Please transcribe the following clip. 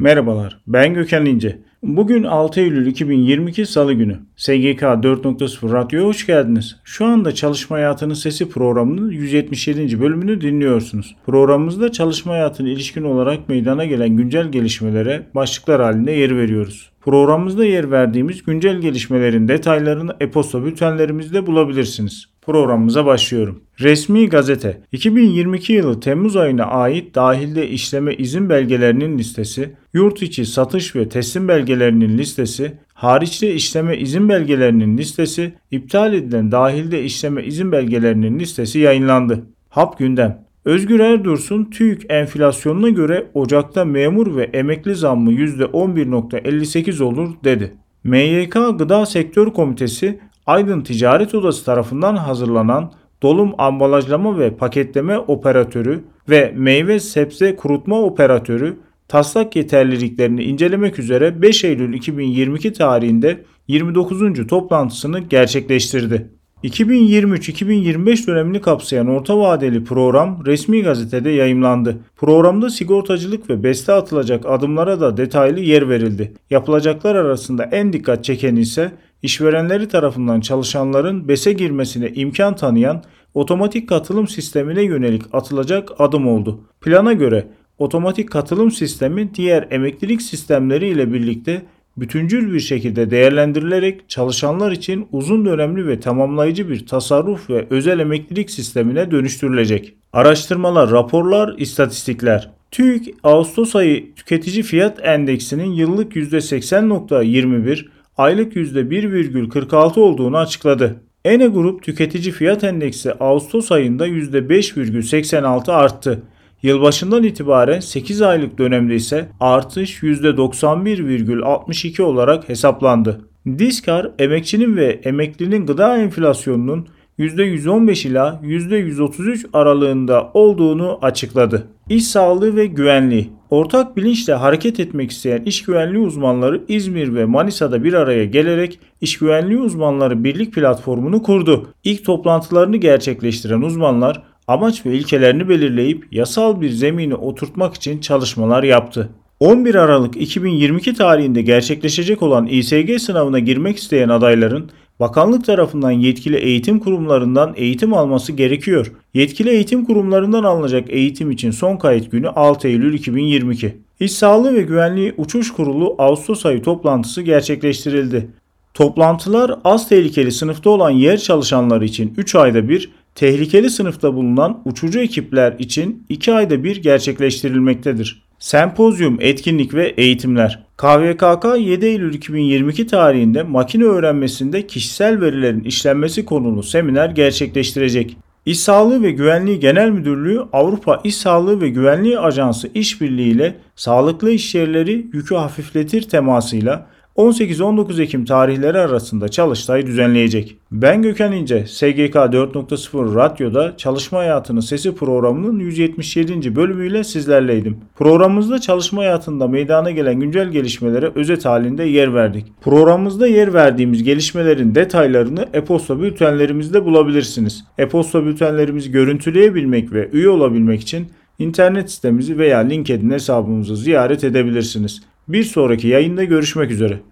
Merhabalar, ben Gökhan İnce. Bugün 6 Eylül 2022 Salı günü. SGK 4.0 Radyo'ya hoş geldiniz. Şu anda Çalışma Hayatının Sesi programının 177. bölümünü dinliyorsunuz. Programımızda çalışma hayatına ilişkin olarak meydana gelen güncel gelişmelere başlıklar halinde yer veriyoruz. Programımızda yer verdiğimiz güncel gelişmelerin detaylarını e-posta bültenlerimizde bulabilirsiniz. Programımıza başlıyorum. Resmi gazete 2022 yılı Temmuz ayına ait dahilde işleme izin belgelerinin listesi, yurt içi satış ve teslim belgelerinin listesi, hariçte işleme izin belgelerinin listesi, iptal edilen dahilde işleme izin belgelerinin listesi yayınlandı. Hap gündem. Özgür Erdursun TÜİK enflasyonuna göre Ocak'ta memur ve emekli zammı %11.58 olur dedi. MYK Gıda Sektör Komitesi Aydın Ticaret Odası tarafından hazırlanan dolum ambalajlama ve paketleme operatörü ve meyve sebze kurutma operatörü taslak yeterliliklerini incelemek üzere 5 Eylül 2022 tarihinde 29. toplantısını gerçekleştirdi. 2023-2025 dönemini kapsayan orta vadeli program resmi gazetede yayımlandı. Programda sigortacılık ve beste atılacak adımlara da detaylı yer verildi. Yapılacaklar arasında en dikkat çeken ise işverenleri tarafından çalışanların BES'e girmesine imkan tanıyan otomatik katılım sistemine yönelik atılacak adım oldu. Plana göre otomatik katılım sistemi diğer emeklilik sistemleri ile birlikte bütüncül bir şekilde değerlendirilerek çalışanlar için uzun dönemli ve tamamlayıcı bir tasarruf ve özel emeklilik sistemine dönüştürülecek. Araştırmalar, raporlar, istatistikler. TÜİK Ağustos ayı tüketici fiyat endeksinin yıllık %80.21, aylık %1,46 olduğunu açıkladı. Ene Grup tüketici fiyat endeksi Ağustos ayında %5,86 arttı. Yılbaşından itibaren 8 aylık dönemde ise artış %91,62 olarak hesaplandı. Diskar, emekçinin ve emeklinin gıda enflasyonunun %115 ila %133 aralığında olduğunu açıkladı. İş sağlığı ve güvenliği Ortak bilinçle hareket etmek isteyen iş güvenliği uzmanları İzmir ve Manisa'da bir araya gelerek iş güvenliği uzmanları birlik platformunu kurdu. İlk toplantılarını gerçekleştiren uzmanlar amaç ve ilkelerini belirleyip yasal bir zemini oturtmak için çalışmalar yaptı. 11 Aralık 2022 tarihinde gerçekleşecek olan İSG sınavına girmek isteyen adayların bakanlık tarafından yetkili eğitim kurumlarından eğitim alması gerekiyor. Yetkili eğitim kurumlarından alınacak eğitim için son kayıt günü 6 Eylül 2022. İş Sağlığı ve Güvenliği Uçuş Kurulu Ağustos ayı toplantısı gerçekleştirildi. Toplantılar az tehlikeli sınıfta olan yer çalışanları için 3 ayda bir, tehlikeli sınıfta bulunan uçucu ekipler için 2 ayda bir gerçekleştirilmektedir. Sempozyum, etkinlik ve eğitimler. KVKK 7 Eylül 2022 tarihinde makine öğrenmesinde kişisel verilerin işlenmesi konulu seminer gerçekleştirecek. İş Sağlığı ve Güvenliği Genel Müdürlüğü Avrupa İş Sağlığı ve Güvenliği Ajansı işbirliğiyle ile sağlıklı iş yerleri yükü hafifletir temasıyla 18-19 Ekim tarihleri arasında çalıştay düzenleyecek. Ben Gökhan İnce, SGK 4.0 Radyo'da Çalışma Hayatının Sesi programının 177. bölümüyle sizlerleydim. Programımızda çalışma hayatında meydana gelen güncel gelişmelere özet halinde yer verdik. Programımızda yer verdiğimiz gelişmelerin detaylarını e-posta bültenlerimizde bulabilirsiniz. E-posta bültenlerimizi görüntüleyebilmek ve üye olabilmek için internet sitemizi veya LinkedIn hesabımızı ziyaret edebilirsiniz. Bir sonraki yayında görüşmek üzere.